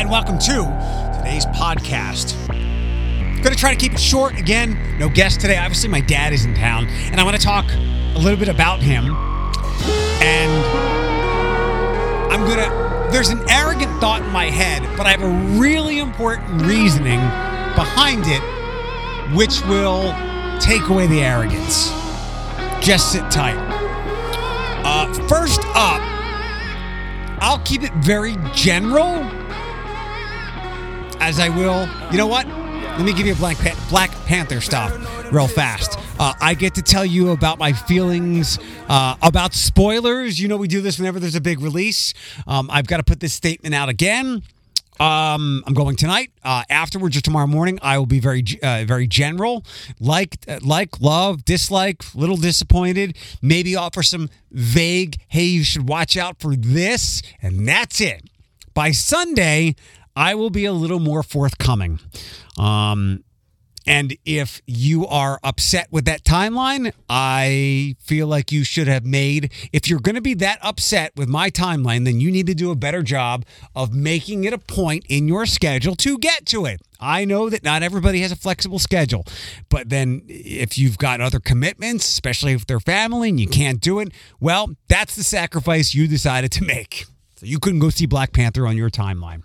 Hi, and welcome to today's podcast. Going to try to keep it short again. No guest today. Obviously, my dad is in town, and I want to talk a little bit about him. And I'm going to, there's an arrogant thought in my head, but I have a really important reasoning behind it, which will take away the arrogance. Just sit tight. Uh, first up, I'll keep it very general, as I will. You know what? Let me give you a Black, pa- Black Panther stuff real fast. Uh, I get to tell you about my feelings uh, about spoilers. You know, we do this whenever there's a big release. Um, I've got to put this statement out again. Um, I'm going tonight. Uh, afterwards or tomorrow morning, I will be very, uh, very general. Like, uh, like, love, dislike, little disappointed. Maybe offer some vague. Hey, you should watch out for this, and that's it. By Sunday, I will be a little more forthcoming. Um, and if you are upset with that timeline, I feel like you should have made, if you're going to be that upset with my timeline, then you need to do a better job of making it a point in your schedule to get to it. I know that not everybody has a flexible schedule, but then if you've got other commitments, especially if they're family and you can't do it, well, that's the sacrifice you decided to make. So you couldn't go see Black Panther on your timeline.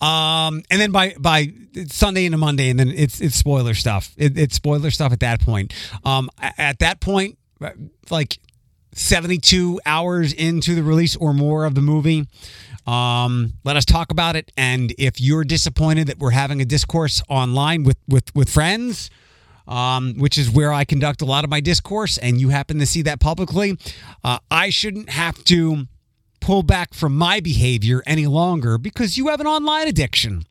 Um, and then by by Sunday into Monday, and then it's it's spoiler stuff. It, it's spoiler stuff at that point. Um, at that point, like seventy two hours into the release or more of the movie. Um, let us talk about it. And if you're disappointed that we're having a discourse online with with with friends, um, which is where I conduct a lot of my discourse, and you happen to see that publicly, uh, I shouldn't have to pull back from my behavior any longer because you have an online addiction.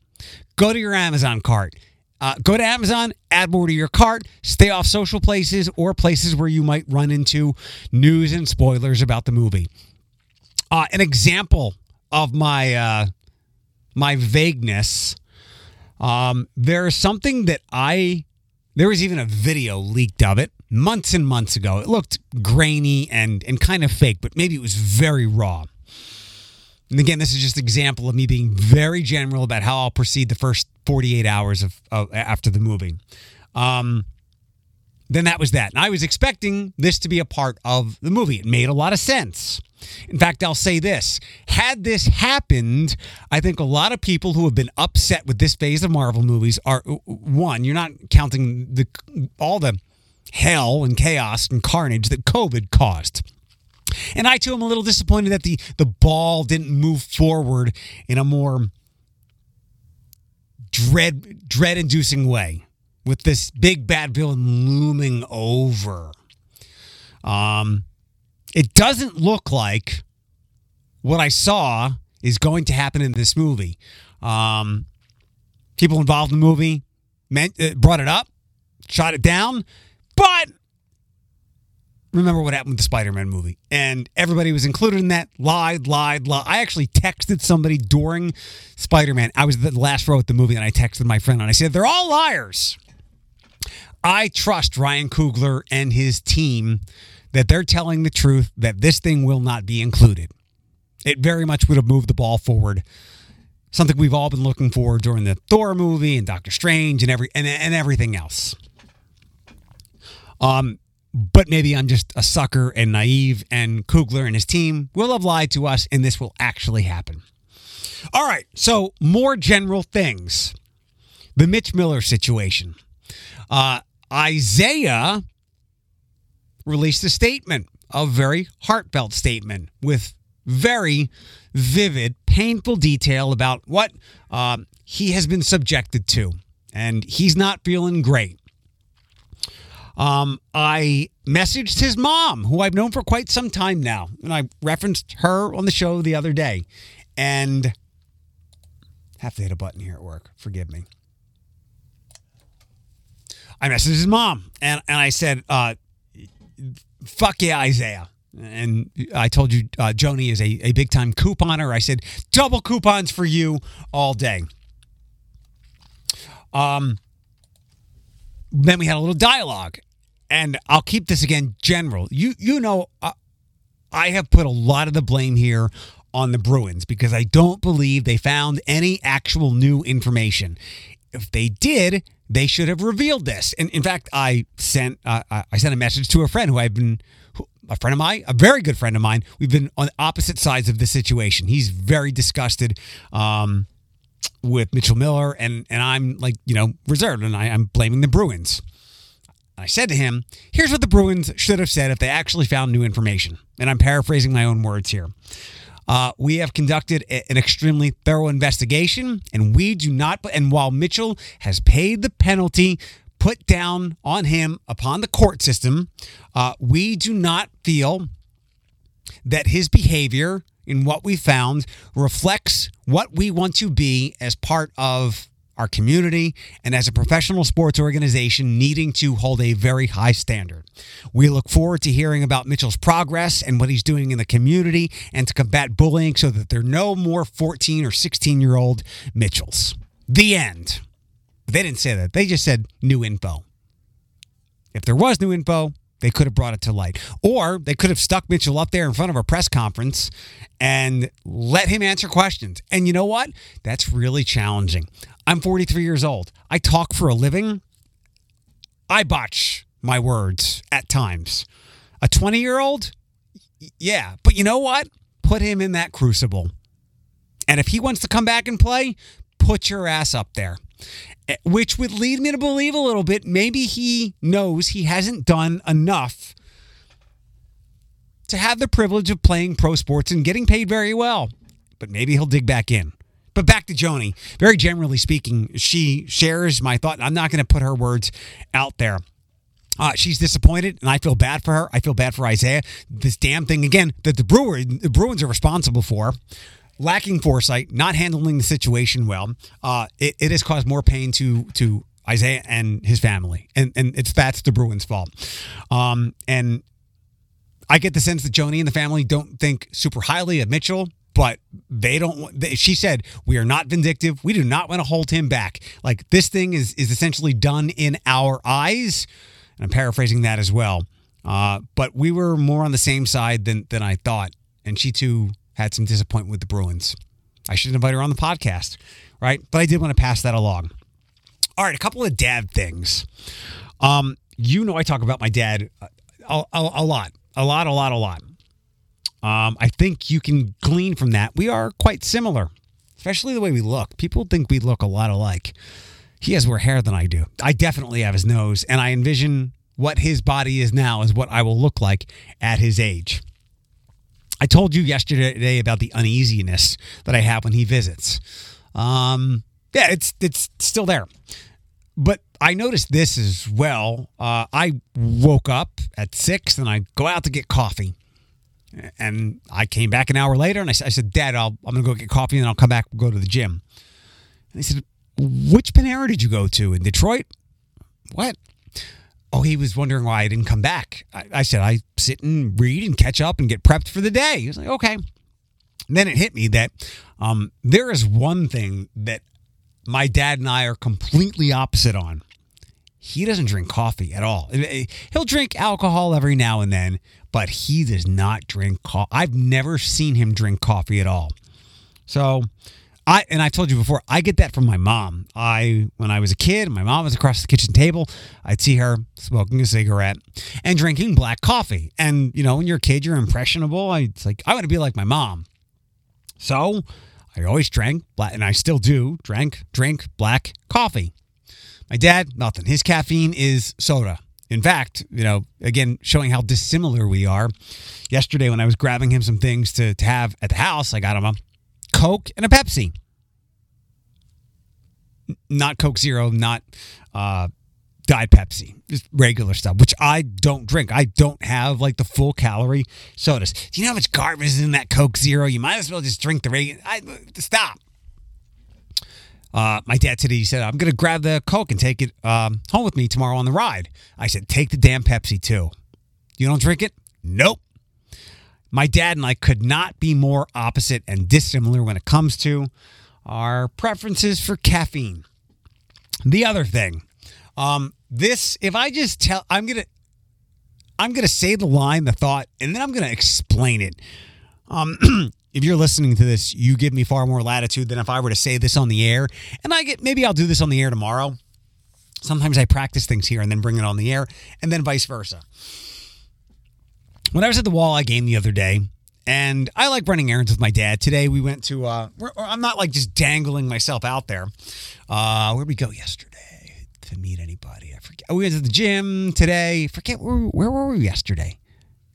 Go to your Amazon cart. Uh, go to Amazon, add more to your cart, stay off social places or places where you might run into news and spoilers about the movie. Uh, an example of my uh, my vagueness. Um, there is something that I there was even a video leaked of it months and months ago. It looked grainy and and kind of fake, but maybe it was very raw. And again, this is just an example of me being very general about how I'll proceed the first 48 hours of, of after the movie. Um, then that was that. And I was expecting this to be a part of the movie. It made a lot of sense. In fact, I'll say this had this happened, I think a lot of people who have been upset with this phase of Marvel movies are one, you're not counting the all the hell and chaos and carnage that COVID caused. And I too am a little disappointed that the the ball didn't move forward in a more dread dread inducing way with this big bad villain looming over. Um it doesn't look like what I saw is going to happen in this movie. Um people involved in the movie meant, uh, brought it up, shot it down, but remember what happened with the Spider-Man movie, and everybody was included in that. Lied, lied, lied. I actually texted somebody during Spider-Man. I was the last row at the movie, and I texted my friend, and I said, "They're all liars." I trust Ryan Coogler and his team that they're telling the truth. That this thing will not be included. It very much would have moved the ball forward. Something we've all been looking for during the Thor movie and Doctor Strange and every and, and everything else. Um, but maybe I'm just a sucker and naive, and Coogler and his team will have lied to us, and this will actually happen. All right, so more general things. The Mitch Miller situation. Uh, Isaiah released a statement, a very heartfelt statement with very vivid, painful detail about what uh, he has been subjected to. And he's not feeling great. Um, I messaged his mom, who I've known for quite some time now, and I referenced her on the show the other day. And have to hit a button here at work. Forgive me. I messaged his mom, and and I said, uh, "Fuck yeah, Isaiah." And I told you uh, Joni is a, a big time couponer. I said double coupons for you all day. Um, then we had a little dialogue, and I'll keep this again general. You you know, uh, I have put a lot of the blame here on the Bruins because I don't believe they found any actual new information. If they did, they should have revealed this. And in fact, I sent uh, I sent a message to a friend who I've been a friend of mine, a very good friend of mine. We've been on opposite sides of the situation. He's very disgusted um, with Mitchell Miller, and and I'm like you know reserved, and I, I'm blaming the Bruins. I said to him, "Here's what the Bruins should have said if they actually found new information." And I'm paraphrasing my own words here. Uh, we have conducted a, an extremely thorough investigation, and we do not. And while Mitchell has paid the penalty put down on him upon the court system, uh, we do not feel that his behavior in what we found reflects what we want to be as part of our community and as a professional sports organization needing to hold a very high standard. We look forward to hearing about Mitchell's progress and what he's doing in the community and to combat bullying so that there are no more 14 or 16 year old Mitchells. The end. They didn't say that. They just said new info. If there was new info, they could have brought it to light. Or they could have stuck Mitchell up there in front of a press conference and let him answer questions. And you know what? That's really challenging. I'm 43 years old. I talk for a living. I botch my words at times. A 20 year old? Yeah. But you know what? Put him in that crucible. And if he wants to come back and play, put your ass up there. Eh, which would lead me to believe a little bit maybe he knows he hasn't done enough to have the privilege of playing pro sports and getting paid very well. But maybe he'll dig back in. But back to Joni. Very generally speaking, she shares my thought. I'm not going to put her words out there. Uh, she's disappointed, and I feel bad for her. I feel bad for Isaiah. This damn thing again that the Brewer, the Bruins are responsible for lacking foresight, not handling the situation well, uh, it, it has caused more pain to to Isaiah and his family, and and it's that's the Bruins' fault. Um, and I get the sense that Joni and the family don't think super highly of Mitchell, but they don't. They, she said, "We are not vindictive. We do not want to hold him back. Like this thing is is essentially done in our eyes." And I'm paraphrasing that as well. Uh, but we were more on the same side than than I thought, and she too had some disappointment with the Bruins. I should invite her on the podcast, right? But I did want to pass that along. All right, a couple of dad things. Um, you know, I talk about my dad a, a, a lot, a lot, a lot, a lot. Um, I think you can glean from that. We are quite similar, especially the way we look. People think we look a lot alike. He has more hair than I do. I definitely have his nose, and I envision what his body is now is what I will look like at his age. I told you yesterday about the uneasiness that I have when he visits. Um, yeah, it's it's still there. But I noticed this as well. Uh, I woke up at six and I go out to get coffee. And I came back an hour later and I, I said, Dad, I'll, I'm going to go get coffee and then I'll come back and go to the gym. And he said, Which Panera did you go to in Detroit? What? Oh, he was wondering why I didn't come back. I, I said, I sit and read and catch up and get prepped for the day. He was like, okay. And then it hit me that um, there is one thing that my dad and I are completely opposite on. He doesn't drink coffee at all. Eh, he'll drink alcohol every now and then, but he does not drink coffee. I've never seen him drink coffee at all. So I and I told you before, I get that from my mom. I when I was a kid, my mom was across the kitchen table. I'd see her smoking a cigarette and drinking black coffee. And you know, when you're a kid, you're impressionable. I, it's like I want to be like my mom. So I always drank black, and I still do drink drink black coffee. My dad, nothing. His caffeine is soda. In fact, you know, again, showing how dissimilar we are. Yesterday, when I was grabbing him some things to, to have at the house, I got him a Coke and a Pepsi. Not Coke Zero, not uh, Diet Pepsi, just regular stuff, which I don't drink. I don't have like the full calorie sodas. Do you know how much garbage is in that Coke Zero? You might as well just drink the regular. I, stop. Uh, my dad today he said, I'm going to grab the Coke and take it um, home with me tomorrow on the ride. I said, take the damn Pepsi too. You don't drink it? Nope. My dad and I could not be more opposite and dissimilar when it comes to our preferences for caffeine. The other thing, um, this if I just tell, I'm gonna, I'm gonna say the line, the thought, and then I'm gonna explain it. Um, if you're listening to this, you give me far more latitude than if I were to say this on the air. And I get maybe I'll do this on the air tomorrow. Sometimes I practice things here and then bring it on the air, and then vice versa. When I was at the walleye game the other day, and I like running errands with my dad. Today we went to. Uh, I'm not like just dangling myself out there. Uh, where'd we go yesterday to meet anybody? I forget. We went to the gym today. Forget where, where were we yesterday?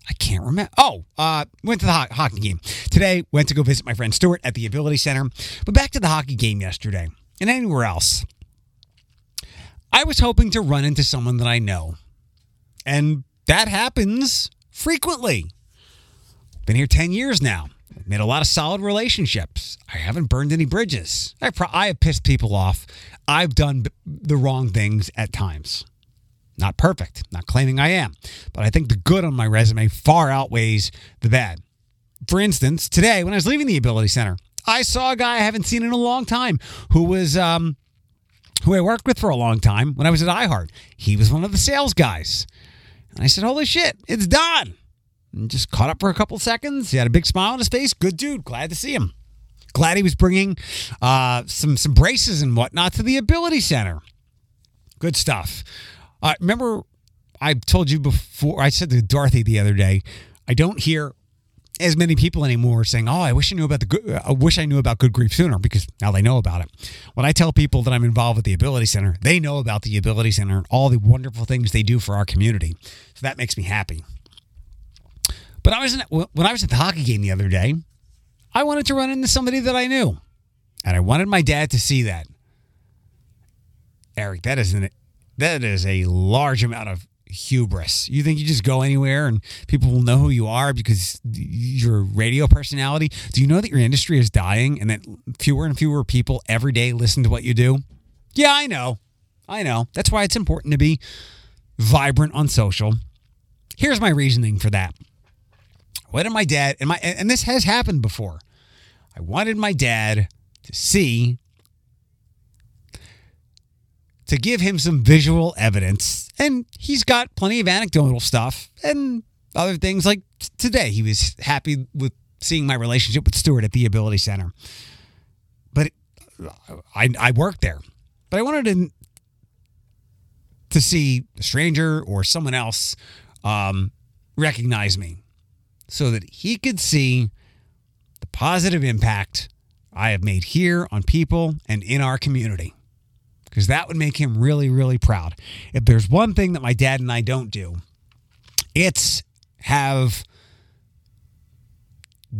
I can't remember. Oh, uh, went to the ho- hockey game today. Went to go visit my friend Stuart at the Ability Center. But back to the hockey game yesterday and anywhere else. I was hoping to run into someone that I know, and that happens frequently. Been here 10 years now. Made a lot of solid relationships. I haven't burned any bridges. I, pro- I have pissed people off. I've done the wrong things at times. Not perfect, not claiming I am, but I think the good on my resume far outweighs the bad. For instance, today when I was leaving the Ability Center, I saw a guy I haven't seen in a long time who was um, who I worked with for a long time when I was at iHeart. He was one of the sales guys. And I said, Holy shit, it's Don and just caught up for a couple seconds. He had a big smile on his face. Good dude. Glad to see him. Glad he was bringing uh, some some braces and whatnot to the Ability Center. Good stuff. Uh, remember, I told you before. I said to Dorothy the other day, I don't hear as many people anymore saying, "Oh, I wish I knew about the good. I wish I knew about Good Grief sooner," because now they know about it. When I tell people that I'm involved with the Ability Center, they know about the Ability Center and all the wonderful things they do for our community. So that makes me happy. But I was in, when I was at the hockey game the other day, I wanted to run into somebody that I knew, and I wanted my dad to see that. Eric, that isn't that is a large amount of hubris. You think you just go anywhere and people will know who you are because you're a radio personality? Do you know that your industry is dying and that fewer and fewer people every day listen to what you do? Yeah, I know. I know. That's why it's important to be vibrant on social. Here's my reasoning for that. What did my dad and my and this has happened before. I wanted my dad to see to give him some visual evidence and he's got plenty of anecdotal stuff and other things like today he was happy with seeing my relationship with Stuart at the Ability Center. But I I worked there. But I wanted to to see a stranger or someone else um, recognize me so that he could see the positive impact I have made here on people and in our community. Because that would make him really, really proud. If there's one thing that my dad and I don't do, it's have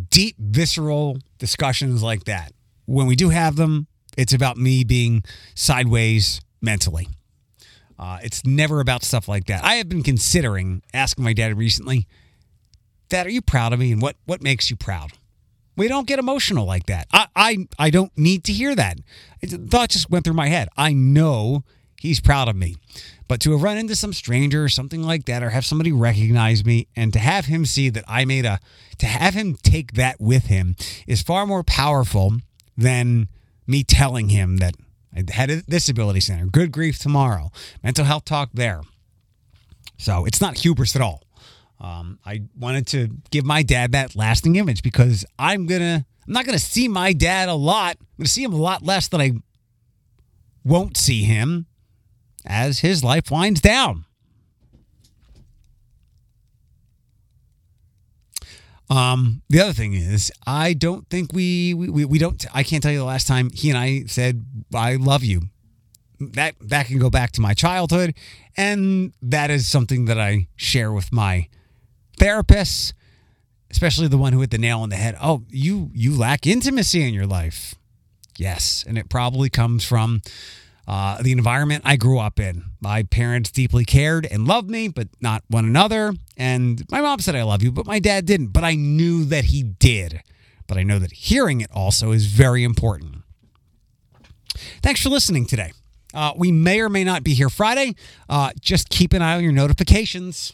deep, visceral discussions like that. When we do have them, it's about me being sideways mentally. Uh, it's never about stuff like that. I have been considering asking my dad recently Dad, are you proud of me and what what makes you proud we don't get emotional like that. I i, I don't need to hear that. Thought just went through my head. I know he's proud of me. But to have run into some stranger or something like that or have somebody recognize me and to have him see that i made a to have him take that with him is far more powerful than me telling him that i had a disability center. Good grief tomorrow. Mental health talk there. So it's not hubris at all um, I wanted to give my dad that lasting image because I'm gonna I'm not gonna see my dad a lot. I'm gonna see him a lot less than I won't see him as his life winds down. Um, the other thing is, I don't think we, we we don't. I can't tell you the last time he and I said I love you. That that can go back to my childhood, and that is something that I share with my therapists, especially the one who hit the nail on the head. Oh, you you lack intimacy in your life. Yes, and it probably comes from uh, the environment I grew up in. My parents deeply cared and loved me, but not one another. And my mom said, I love you, but my dad didn't. But I knew that he did. But I know that hearing it also is very important. Thanks for listening today. Uh, we may or may not be here Friday. Uh, just keep an eye on your notifications.